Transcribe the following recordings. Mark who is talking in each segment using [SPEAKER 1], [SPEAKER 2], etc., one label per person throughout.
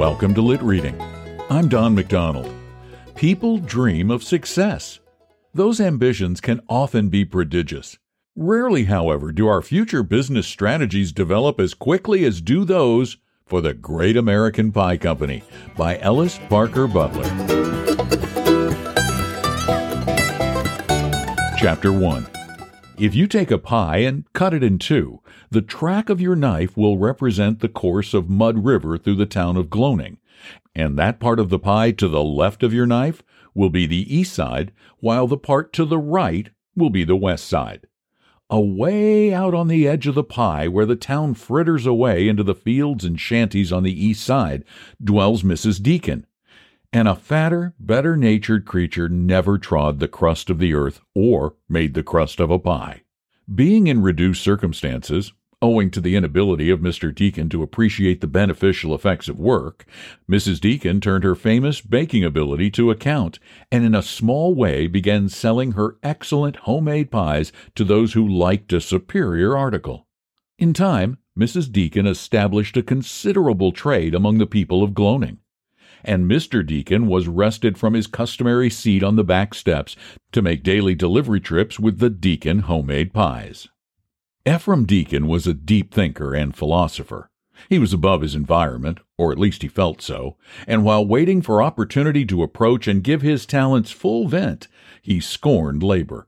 [SPEAKER 1] Welcome to Lit Reading. I'm Don McDonald. People dream of success. Those ambitions can often be prodigious. Rarely, however, do our future business strategies develop as quickly as do those for the Great American Pie Company by Ellis Parker Butler. Chapter 1 If you take a pie and cut it in two, the track of your knife will represent the course of Mud River through the town of Gloning, and that part of the pie to the left of your knife will be the east side, while the part to the right will be the west side. Away out on the edge of the pie, where the town fritters away into the fields and shanties on the east side, dwells Mrs. Deacon. And a fatter, better natured creature never trod the crust of the earth or made the crust of a pie. Being in reduced circumstances, owing to the inability of Mr. Deacon to appreciate the beneficial effects of work, Mrs. Deacon turned her famous baking ability to account, and in a small way began selling her excellent homemade pies to those who liked a superior article. In time, Mrs. Deacon established a considerable trade among the people of Gloning and Mr. Deacon was rested from his customary seat on the back steps to make daily delivery trips with the Deacon homemade pies. Ephraim Deacon was a deep thinker and philosopher. He was above his environment, or at least he felt so, and while waiting for opportunity to approach and give his talents full vent, he scorned labor.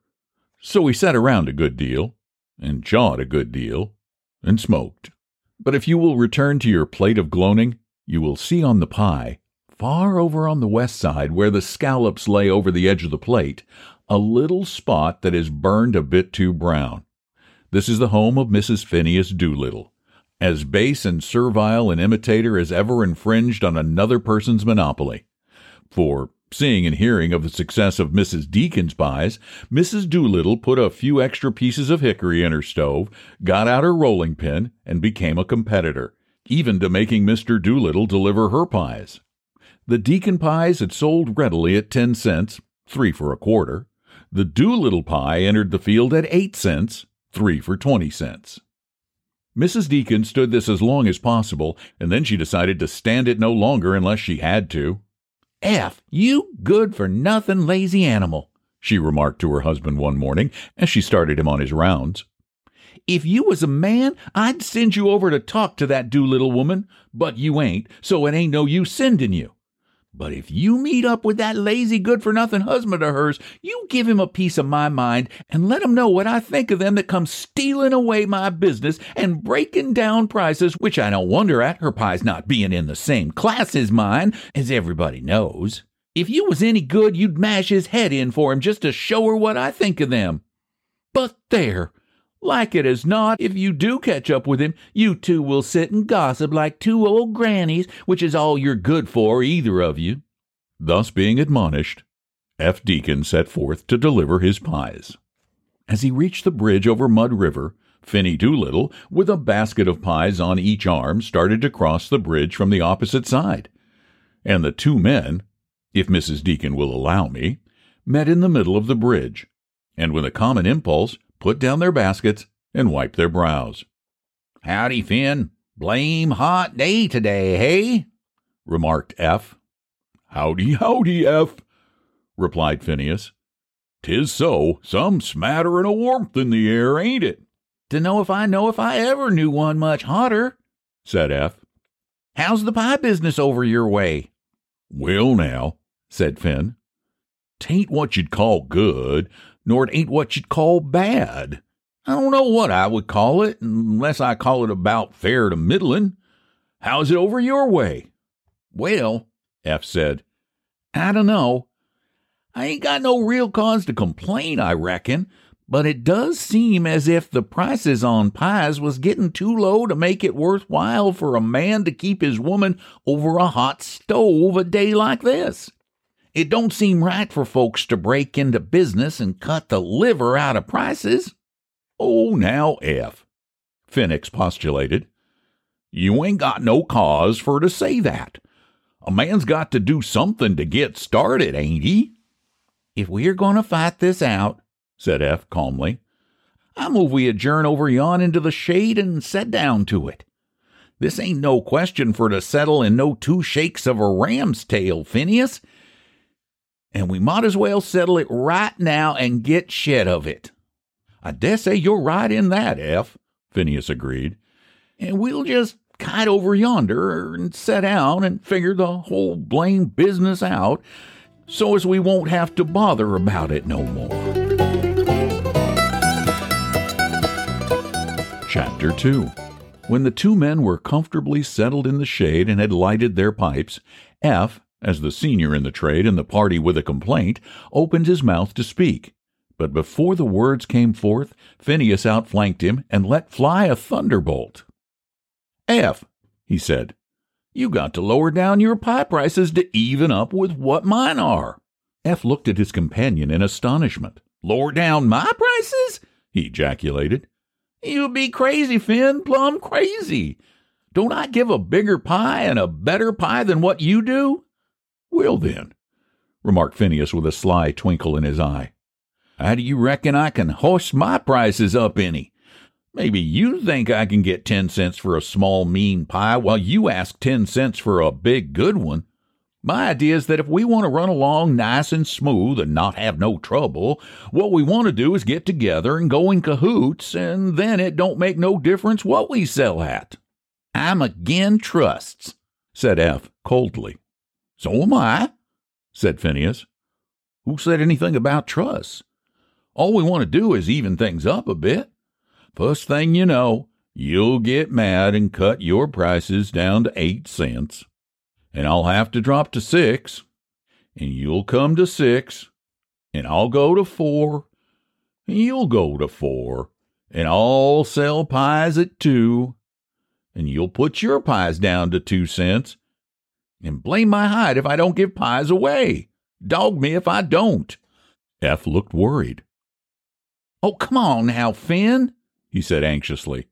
[SPEAKER 1] So he sat around a good deal, and jawed a good deal, and smoked. But if you will return to your plate of gloning, you will see on the pie far over on the west side, where the scallops lay over the edge of the plate, a little spot that is burned a bit too brown. This is the home of Mrs. Phineas Doolittle, as base and servile an imitator as ever infringed on another person's monopoly. For, seeing and hearing of the success of Mrs. Deacon's pies, Mrs. Doolittle put a few extra pieces of hickory in her stove, got out her rolling pin, and became a competitor, even to making Mr. Doolittle deliver her pies. The Deacon pies had sold readily at ten cents, three for a quarter. The Doolittle pie entered the field at eight cents, three for twenty cents. Mrs. Deacon stood this as long as possible, and then she decided to stand it no longer unless she had to.
[SPEAKER 2] Eph, you good for nothing lazy animal, she remarked to her husband one morning as she started him on his rounds. If you was a man, I'd send you over to talk to that Doolittle woman, but you ain't, so it ain't no use sending you. But if you meet up with that lazy good for nothing husband of hers, you give him a piece of my mind and let him know what I think of them that come stealing away my business and breaking down prices, which I don't wonder at, her pies not being in the same class as mine, as everybody knows. If you was any good, you'd mash his head in for him just to show her what I think of them. But there, like it as not, if you do catch up with him, you two will sit and gossip like two old grannies, which is all you're good for, either of you.
[SPEAKER 1] Thus being admonished, Eph. Deacon set forth to deliver his pies. As he reached the bridge over Mud River, Finney Doolittle, with a basket of pies on each arm, started to cross the bridge from the opposite side. And the two men, if Mrs. Deacon will allow me, met in the middle of the bridge, and with a common impulse put down their baskets, and wiped their brows.
[SPEAKER 2] Howdy, Finn. Blame hot day today, hey?
[SPEAKER 1] remarked Eph.
[SPEAKER 3] Howdy, howdy, Eph, replied Phineas. Tis so, some smattering of warmth in the air, ain't it?
[SPEAKER 2] Dunno if I know if I ever knew one much hotter, said Eph. How's the pie business over your way?
[SPEAKER 3] Well, now, said Finn.
[SPEAKER 4] Tain't what you'd call good, nor it ain't what you'd call bad. I don't know what I would call it, unless I call it about fair to middlin'. How's it over your way?
[SPEAKER 1] Well, Eph said, I don't know. I ain't got no real cause to complain, I reckon, but it does seem as if the prices on pies was getting too low to make it worthwhile for a man to keep his woman over a hot stove a day like this. It don't seem right for folks to break into business and cut the liver out of prices.
[SPEAKER 4] Oh, now, Eph, Finn expostulated. You ain't got no cause for to say that. A man's got to do something to get started, ain't he?
[SPEAKER 1] If we're going to fight this out, said Eph calmly. I move we adjourn over yon into the shade and set down to it. This ain't no question for to settle in no two shakes of a ram's tail, Phineas. And we might as well settle it right now and get shed of it.
[SPEAKER 4] I dessay you're right in that, Eph, Phineas agreed.
[SPEAKER 1] And we'll just kite over yonder and set down and figure the whole blame business out so as we won't have to bother about it no more.
[SPEAKER 5] Chapter 2 When the two men were comfortably settled in the shade and had lighted their pipes, Eph, as the senior in the trade and the party with a complaint, opened his mouth to speak. But before the words came forth, Phineas outflanked him and let fly a thunderbolt.
[SPEAKER 1] Eph, he said, you got to lower down your pie prices to even up with what mine are.
[SPEAKER 5] Eph looked at his companion in astonishment.
[SPEAKER 1] Lower down my prices? he ejaculated. You be crazy, Finn, plumb crazy. Don't I give a bigger pie and a better pie than what you do?
[SPEAKER 5] Well, then, remarked Phineas with a sly twinkle in his eye,
[SPEAKER 1] how do you reckon I can hoist my prices up any? Maybe you think I can get ten cents for a small, mean pie while you ask ten cents for a big, good one. My idea is that if we want to run along nice and smooth and not have no trouble, what we want to do is get together and go in cahoots, and then it don't make no difference what we sell at. I'm agin trusts, said Eph coldly.
[SPEAKER 4] So am I, said Phineas. Who said anything about trusts? All we want to do is even things up a bit. First thing you know, you'll get mad and cut your prices down to eight cents. And I'll have to drop to six, and you'll come to six, and I'll go to four, and you'll go to four, and I'll sell pies at two, and you'll put your pies down to two cents, and blame my hide if I don't give pies away. Dog me if I don't.
[SPEAKER 5] Eph looked worried.
[SPEAKER 1] Oh, come on now, Finn, he said anxiously.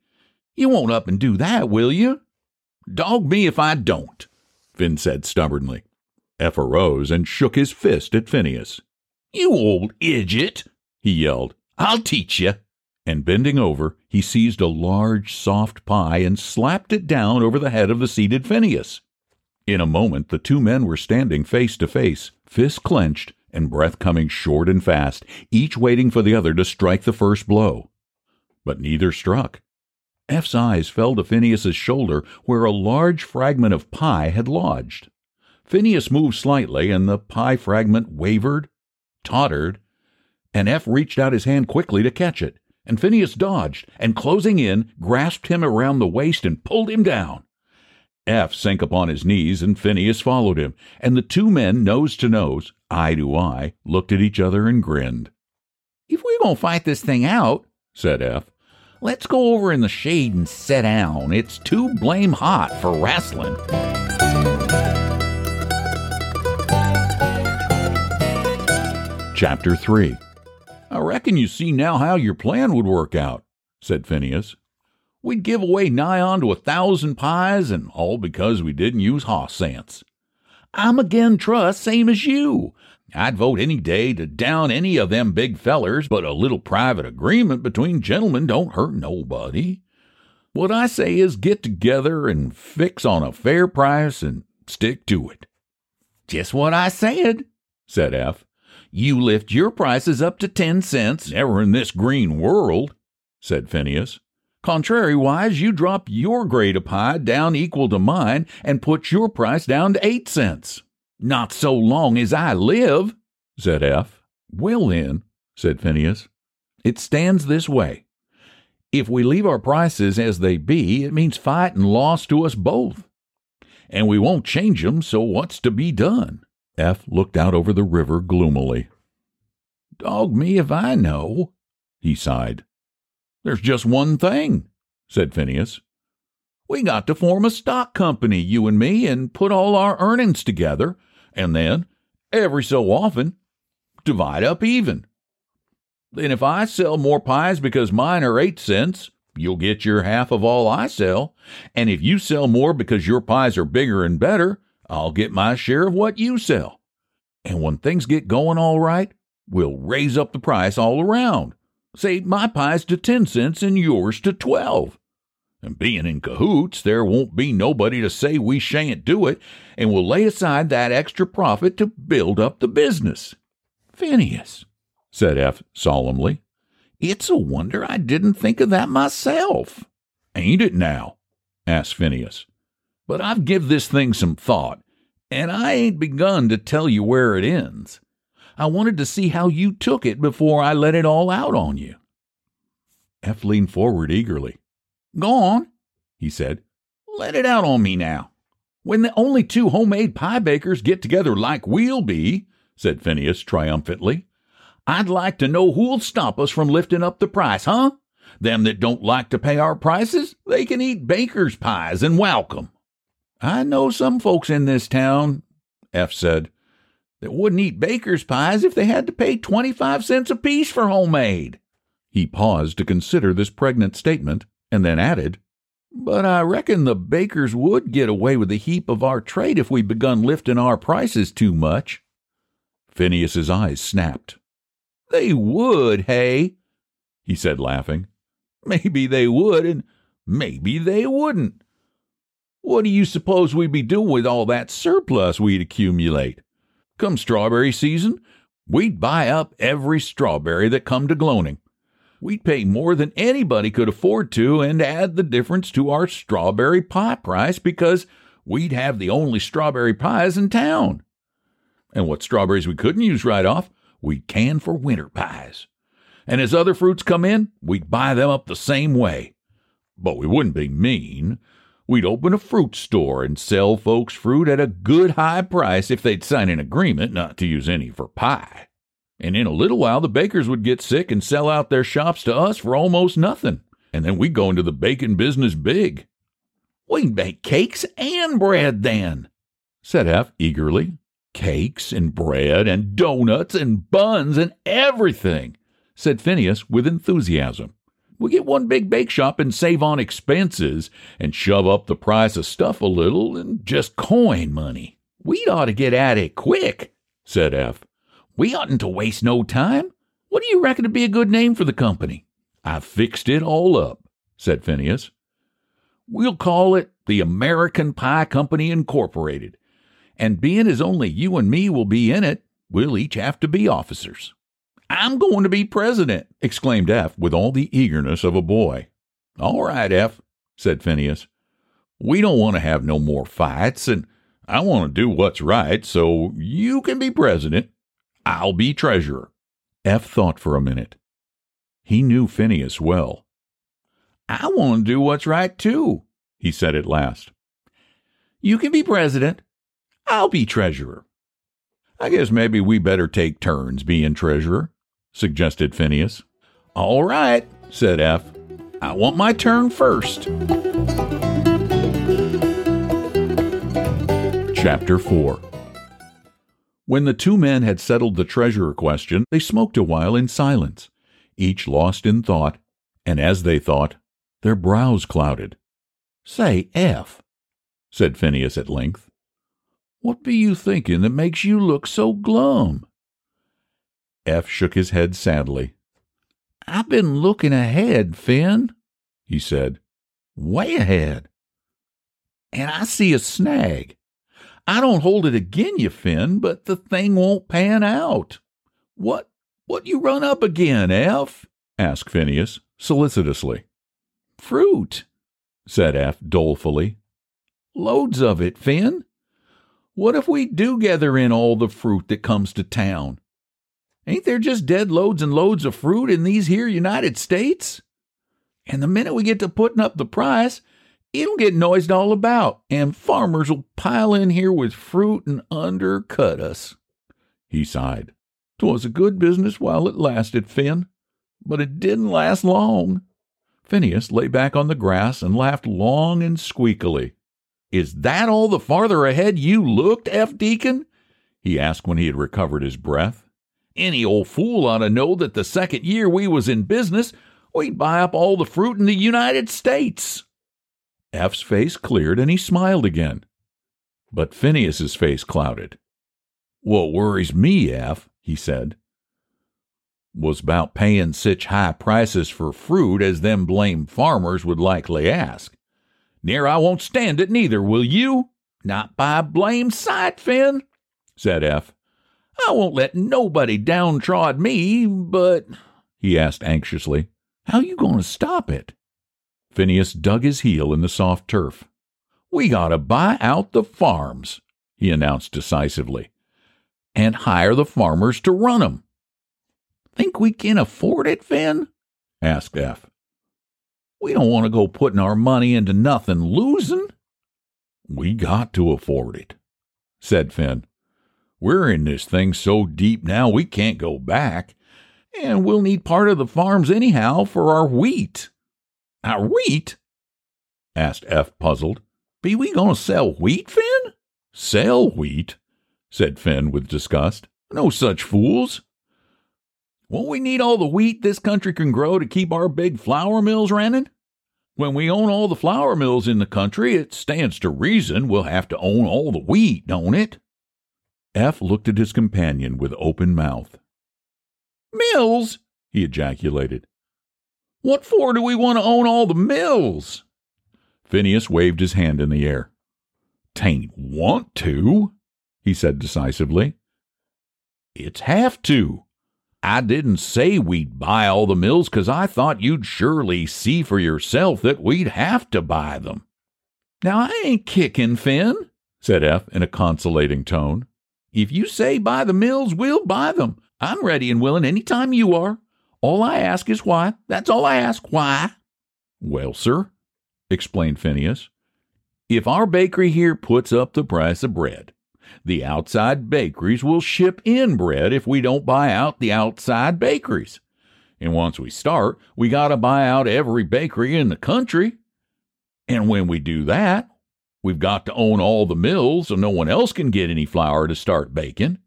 [SPEAKER 1] You won't up and do that, will you? Dog me if I don't.
[SPEAKER 5] Finn said stubbornly. Eph arose and shook his fist at Phineas.
[SPEAKER 1] You old idiot, he yelled. I'll teach you.
[SPEAKER 5] And bending over, he seized a large, soft pie and slapped it down over the head of the seated Phineas. In a moment, the two men were standing face to face, fists clenched, and breath coming short and fast, each waiting for the other to strike the first blow. But neither struck. Eph's eyes fell to Phineas's shoulder where a large fragment of pie had lodged. Phineas moved slightly, and the pie fragment wavered, tottered, and Eph reached out his hand quickly to catch it, and Phineas dodged, and closing in, grasped him around the waist and pulled him down. Eph sank upon his knees, and Phineas followed him, and the two men, nose to nose, eye to eye, looked at each other and grinned.
[SPEAKER 1] If we're going to fight this thing out, said Eph, Let's go over in the shade and sit down. It's too blame hot for wrestling.
[SPEAKER 5] Chapter 3
[SPEAKER 4] I reckon you see now how your plan would work out, said Phineas. We'd give away nigh on to a thousand pies, and all because we didn't use hoss cents. I'm agin trust, same as you. I'd vote any day to down any of them big fellers, but a little private agreement between gentlemen don't hurt nobody. What I say is get together and fix on a fair price and stick to it.
[SPEAKER 1] Just what I said, said Eph. You lift your prices up to ten cents.
[SPEAKER 4] Never in this green world, said Phineas.
[SPEAKER 1] Contrariwise, you drop your grade of pie down equal to mine and put your price down to eight cents. Not so long as I live,
[SPEAKER 2] said Eph.
[SPEAKER 1] Well, then, said Phineas, it stands this way. If we leave our prices as they be, it means fight and loss to us both. And we won't change 'em, so what's to be done?
[SPEAKER 2] Eph looked out over the river gloomily.
[SPEAKER 1] Dog me if I know, he sighed. There's just one thing, said Phineas. We got to form a stock company, you and me, and put all our earnings together, and then, every so often, divide up even. Then if I sell more pies because mine are eight cents, you'll get your half of all I sell. And if you sell more because your pies are bigger and better, I'll get my share of what you sell. And when things get going all right, we'll raise up the price all around. Say my pies to ten cents and yours to twelve. And being in cahoots, there won't be nobody to say we shan't do it, and we'll lay aside that extra profit to build up the business.
[SPEAKER 2] Phineas, said Eph solemnly.
[SPEAKER 1] It's a wonder I didn't think of that myself.
[SPEAKER 2] Ain't it now? asked Phineas.
[SPEAKER 1] But I've give this thing some thought, and I ain't begun to tell you where it ends. I wanted to see how you took it before I let it all out on you.
[SPEAKER 2] Eph leaned forward eagerly.
[SPEAKER 1] Go on, he said. Let it out on me now. When the only two homemade pie bakers get together like we'll be, said Phineas triumphantly, I'd like to know who'll stop us from lifting up the price, huh? Them that don't like to pay our prices, they can eat baker's pies and welcome. I know some folks in this town, Eph said, that wouldn't eat baker's pies if they had to pay 25 cents apiece for homemade.
[SPEAKER 2] He paused to consider this pregnant statement and then added,
[SPEAKER 1] But I reckon the bakers would get away with a heap of our trade if we begun lifting our prices too much.
[SPEAKER 2] Phineas's eyes snapped.
[SPEAKER 1] They would, hey? he said, laughing. Maybe they would, and maybe they wouldn't. What do you suppose we'd be doing with all that surplus we'd accumulate? Come strawberry season, we'd buy up every strawberry that come to Gloning. We'd pay more than anybody could afford to and add the difference to our strawberry pie price because we'd have the only strawberry pies in town. And what strawberries we couldn't use right off, we'd can for winter pies. And as other fruits come in, we'd buy them up the same way. But we wouldn't be mean. We'd open a fruit store and sell folks fruit at a good high price if they'd sign an agreement not to use any for pie. And in a little while, the bakers would get sick and sell out their shops to us for almost nothing. And then we'd go into the baking business big. We'd bake cakes and bread then, said Eph eagerly. Cakes and bread and doughnuts and buns and everything, said Phineas with enthusiasm. We get one big bake shop and save on expenses and shove up the price of stuff a little and just coin money. We ought to get at it quick, said Eph. We oughtn't to waste no time. What do you reckon would be a good name for the company? I've fixed it all up, said Phineas. We'll call it the American Pie Company Incorporated. And being as only you and me will be in it, we'll each have to be officers. I'm going to be president, exclaimed Eph with all the eagerness of a boy. All right, Eph, said Phineas. We don't want to have no more fights, and I want to do what's right, so you can be president. I'll be treasurer.
[SPEAKER 2] Eph thought for a minute. He knew Phineas well.
[SPEAKER 1] I want to do what's right, too, he said at last. You can be president. I'll be treasurer. I guess maybe we better take turns being treasurer, suggested Phineas. All right, said Eph. I want my turn first.
[SPEAKER 2] Chapter 4 When the two men had settled the treasurer question, they smoked a while in silence, each lost in thought, and as they thought, their brows clouded.
[SPEAKER 1] Say, Eph, said Phineas at length, what be you thinking that makes you look so glum?
[SPEAKER 2] Eph shook his head sadly.
[SPEAKER 1] I've been looking ahead, Finn, he said. Way ahead. And I see a snag. I don't hold it agin you, Finn, but the thing won't pan out. What what you run up again, Eph? asked Phineas, solicitously. Fruit, said Eph dolefully. Loads of it, Finn. What if we do gather in all the fruit that comes to town? Ain't there just dead loads and loads of fruit in these here United States? And the minute we get to putting up the price, it'll get noised all about, and farmers will pile in here with fruit and undercut us. He sighed. 'Twas a good business while it lasted, Finn, but it didn't last long. Phineas lay back on the grass and laughed long and squeakily. Is that all the farther ahead you looked, Eph. Deacon? he asked when he had recovered his breath. Any old fool ought to know that the second year we was in business, we'd buy up all the fruit in the United States. Eph's face cleared and he smiled again. But Phineas's face clouded. What worries me, Eph, he said, was about paying such high prices for fruit as them blame farmers would likely ask. Near I won't stand it neither, will you? Not by blame sight, Finn, said Eph. I won't let nobody downtrod me, but, he asked anxiously, how you going to stop it? Phineas dug his heel in the soft turf. We gotta buy out the farms, he announced decisively, and hire the farmers to run 'em. Think we can afford it, Finn? asked Eph. We don't want to go putting our money into nothing losing. We got to afford it, said Finn. We're in this thing so deep now we can't go back, and we'll need part of the farms anyhow for our wheat. Our wheat? asked Eph, puzzled. Be we going to sell wheat, Finn? Sell wheat? said Finn with disgust. No such fools. Won't we need all the wheat this country can grow to keep our big flour mills running? When we own all the flour mills in the country, it stands to reason we'll have to own all the wheat, don't it? Eph looked at his companion with open mouth. Mills? he ejaculated. What for do we want to own all the mills? Phineas waved his hand in the air. Tain't want to, he said decisively. It's have to. I didn't say we'd buy all the mills because I thought you'd surely see for yourself that we'd have to buy them. Now, I ain't kicking, Finn, said Eph in a conciliating tone. If you say buy the mills, we'll buy them. I'm ready and willing any time you are. All I ask is why. That's all I ask. Why? Well, sir, explained Phineas, if our bakery here puts up the price of bread, the outside bakeries will ship in bread if we don't buy out the outside bakeries. And once we start, we got to buy out every bakery in the country. And when we do that, we've got to own all the mills so no one else can get any flour to start baking.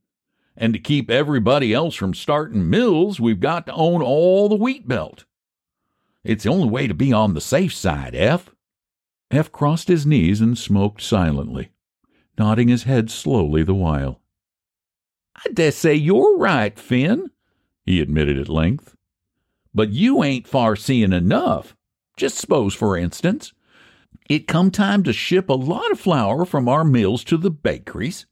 [SPEAKER 1] And to keep everybody else from starting mills, we've got to own all the wheat belt. It's the only way to be on the safe side, Eph. Eph crossed his knees and smoked silently nodding his head slowly the while. I dessay you're right, Finn, he admitted at length. But you ain't far seeing enough. Just suppose, for instance, it come time to ship a lot of flour from our mills to the bakeries,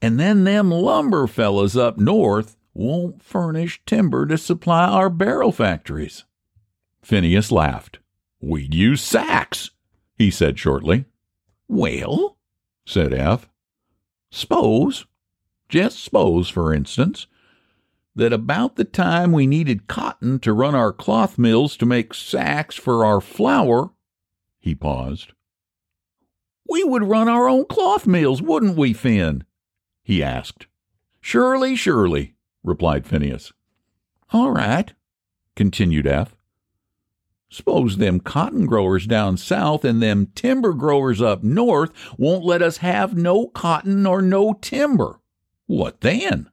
[SPEAKER 1] and then them lumber fellows up north won't furnish timber to supply our barrel factories. Phineas laughed. We'd use sacks, he said shortly. Well, said Eph. Suppose, just suppose, for instance, that about the time we needed cotton to run our cloth mills to make sacks for our flour, he paused. We would run our own cloth mills, wouldn't we, Finn? he asked. Surely, surely, replied Phineas. All right, continued Eph. Suppose them cotton growers down south and them timber growers up north won't let us have no cotton or no timber. What then?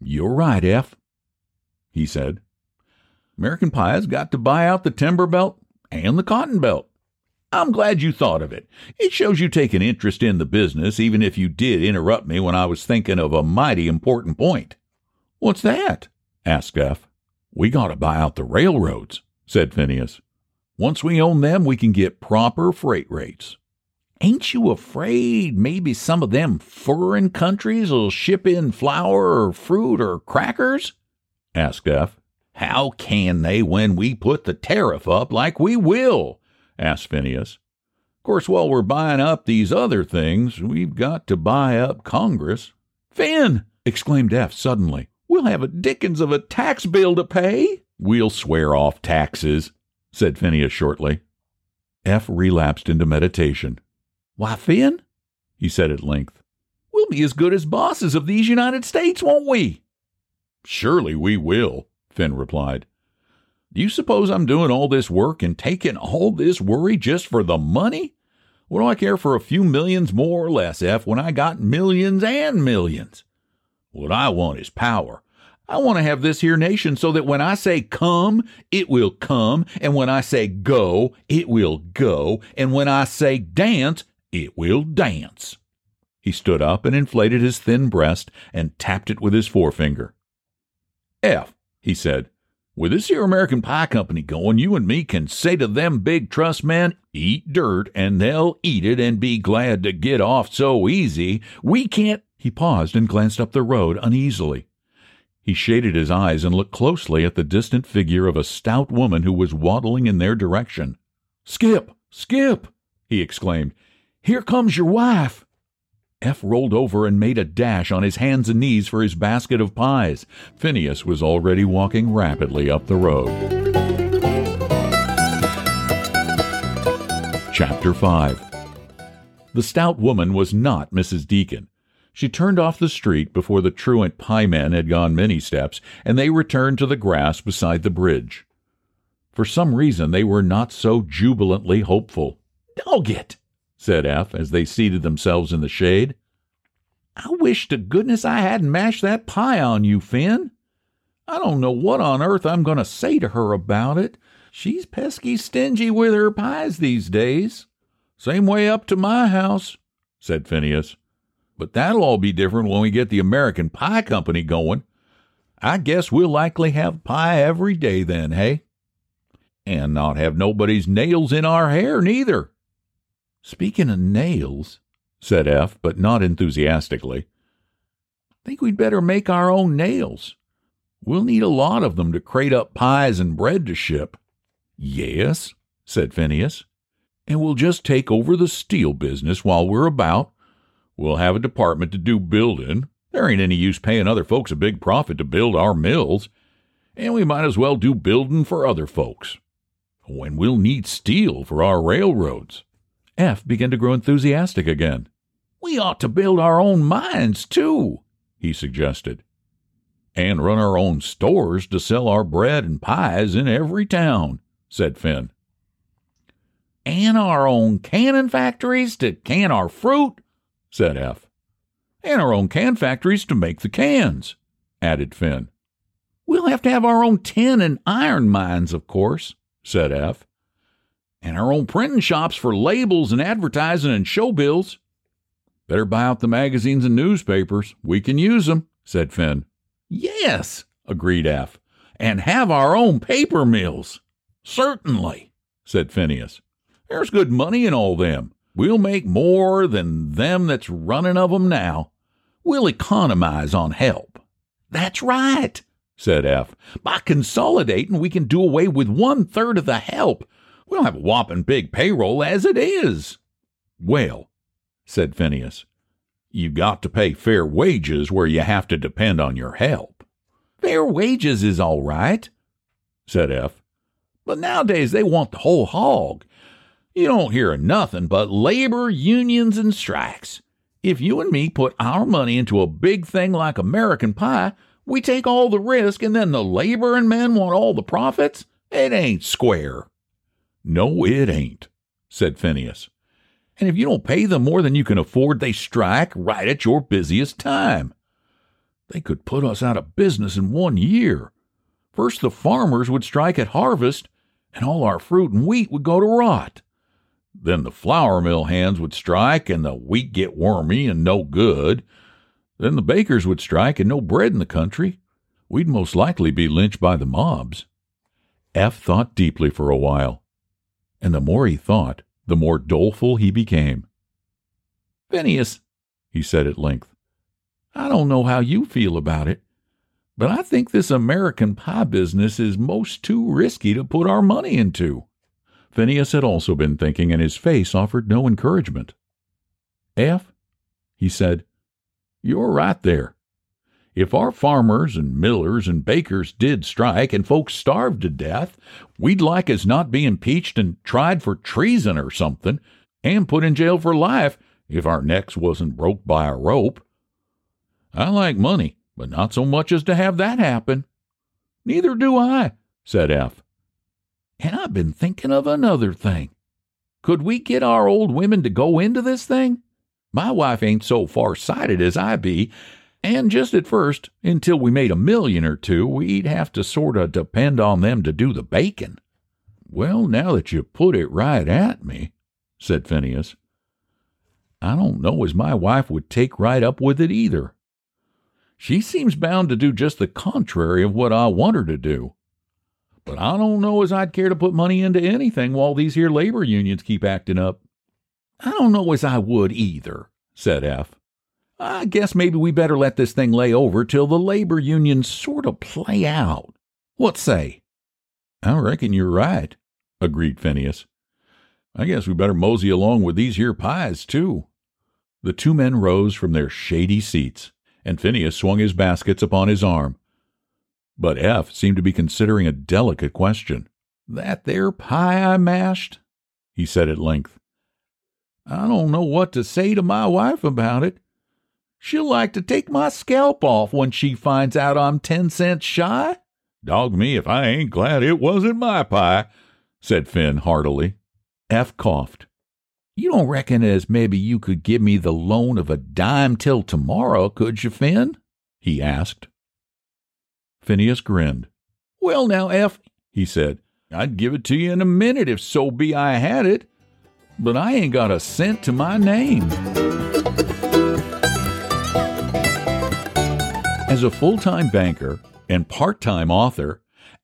[SPEAKER 1] You're right, Eph, he said. American Pie's got to buy out the timber belt and the cotton belt. I'm glad you thought of it. It shows you take an interest in the business, even if you did interrupt me when I was thinking of a mighty important point. What's that? asked Eph. We got to buy out the railroads said Phineas. Once we own them, we can get proper freight rates. Ain't you afraid maybe some of them foreign countries will ship in flour or fruit or crackers? asked Eph. How can they when we put the tariff up like we will? Asked Phineas. Of course, while we're buying up these other things, we've got to buy up Congress. Finn! exclaimed Eph suddenly.
[SPEAKER 2] We'll have a dickens of a tax bill to pay.
[SPEAKER 1] We'll swear off taxes, said Phineas shortly. Eph relapsed into meditation.
[SPEAKER 2] Why, Finn,
[SPEAKER 1] he said at length,
[SPEAKER 2] we'll be as good as bosses of these United States, won't we?
[SPEAKER 1] Surely we will, Finn replied. Do you suppose I'm doing all this work and taking all this worry just for the money? What do I care for a few millions more or less, Eph, when I got millions and millions? What I want is power. I want to have this here nation so that when I say come, it will come, and when I say go, it will go, and when I say dance, it will dance. He stood up and inflated his thin breast and tapped it with his forefinger. Eph, he said, with this here American Pie Company going, you and me can say to them big trust men, eat dirt, and they'll eat it and be glad to get off so easy. We can't. He paused and glanced up the road uneasily. He shaded his eyes and looked closely at the distant figure of a stout woman who was waddling in their direction. Skip! Skip! he exclaimed. Here comes your wife! Eph rolled over and made a dash on his hands and knees for his basket of pies. Phineas was already walking rapidly up the road. Chapter 5 The stout woman was not Mrs. Deacon. She turned off the street before the truant piemen had gone many steps, and they returned to the grass beside the bridge. For some reason, they were not so jubilantly hopeful. Dog it! Said Eph as they seated themselves in the shade. I wish to goodness I hadn't mashed that pie on you, Finn. I don't know what on earth I'm going to say to her about it. She's pesky stingy with her pies these days. Same way up to my house, said Phineas. But that'll all be different when we get the American Pie Company going. I guess we'll likely have pie every day then, hey? And not have nobody's nails in our hair, neither, Speaking of nails, said Eph, but not enthusiastically, I think we'd better make our own nails. We'll need a lot of them to crate up pies and bread to ship. Yes, said Phineas, and we'll just take over the steel business while we're about. We'll have a department to do building. There ain't any use paying other folks a big profit to build our mills, and we might as well do building for other folks. When we'll need steel for our railroads. Eph began to grow enthusiastic again. We ought to build our own mines, too, he suggested. And run our own stores to sell our bread and pies in every town, said Finn. And our own canning factories to can our fruit, said Eph. And our own can factories to make the cans, added Finn. We'll have to have our own tin and iron mines, of course, said Eph and our own printing shops for labels and advertising and show bills. Better buy out the magazines and newspapers. We can use them, said Finn. Yes, agreed Eph, and have our own paper mills. Certainly, said Phineas. There's good money in all them. We'll make more than them that's running of of 'em now. We'll economize on help. That's right, said Eph. By consolidating, we can do away with one third of the help we don't have a whopping big payroll as it is. Well, said Phineas, you've got to pay fair wages where you have to depend on your help. Fair wages is all right, said Eph. But nowadays they want the whole hog. You don't hear of nothing but labor unions and strikes. If you and me put our money into a big thing like American Pie, we take all the risk and then the laboring men want all the profits. It ain't square. No, it ain't, said Phineas. And if you don't pay them more than you can afford, they strike right at your busiest time. They could put us out of business in one year. First, the farmers would strike at harvest, and all our fruit and wheat would go to rot. Then the flour mill hands would strike, and the wheat get wormy and no good. Then the bakers would strike, and no bread in the country. We'd most likely be lynched by the mobs. Eph thought deeply for a while and the more he thought, the more doleful he became. Phineas, he said at length, I don't know how you feel about it, but I think this American pie business is most too risky to put our money into. Phineas had also been thinking, and his face offered no encouragement. Eph, he said, you're right there. If our farmers and millers and bakers did strike and folks starved to death, we'd like as not be impeached and tried for treason or something, and put in jail for life if our necks wasn't broke by a rope. I like money, but not so much as to have that happen. Neither do I, said Eph. And I've been thinking of another thing. Could we get our old women to go into this thing? My wife ain't so far sighted as I be, and just at first, until we made a million or two, we'd have to sort of depend on them to do the baking. Well, now that you put it right at me, said Phineas, I don't know as my wife would take right up with it either. She seems bound to do just the contrary of what I want her to do. But I don't know as I'd care to put money into anything while these here labor unions keep acting up. I don't know as I would either, said Eph. I guess maybe we better let this thing lay over till the labor unions sort of play out. What say? I reckon you're right, agreed Phineas. I guess we better mosey along with these here pies, too. The two men rose from their shady seats and Phineas swung his baskets upon his arm. But Eph seemed to be considering a delicate question. That there pie I mashed? he said at length. I don't know what to say to my wife about it. She'll like to take my scalp off when she finds out I'm ten cents shy. Dog me if I ain't glad it wasn't my pie, said Finn heartily. Eph coughed. You don't reckon as maybe you could give me the loan of a dime till tomorrow, could you, Finn? he asked. Phineas grinned. Well, now, Eph, he said, I'd give it to you in a minute if so be I had it, but I ain't got a cent to my name. As a full time banker and part time author,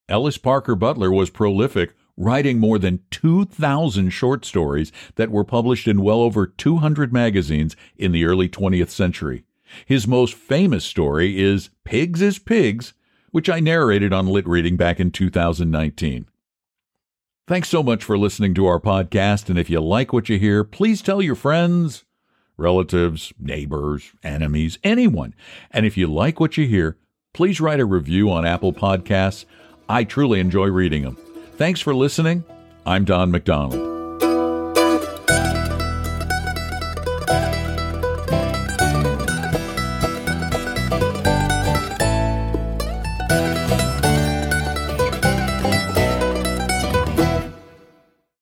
[SPEAKER 1] Ellis Parker Butler was prolific writing more than 2,000 short stories that were published in well over 200 magazines in the early 20th century. His most famous story is Pigs is Pigs, which I narrated on Lit Reading back in 2019. Thanks so much for listening to our podcast, and if you like what you hear, please tell your friends, relatives, neighbors, enemies, anyone. And if you like what you hear, please write a review on Apple Podcasts. I truly enjoy reading them. Thanks for listening. I'm Don McDonald.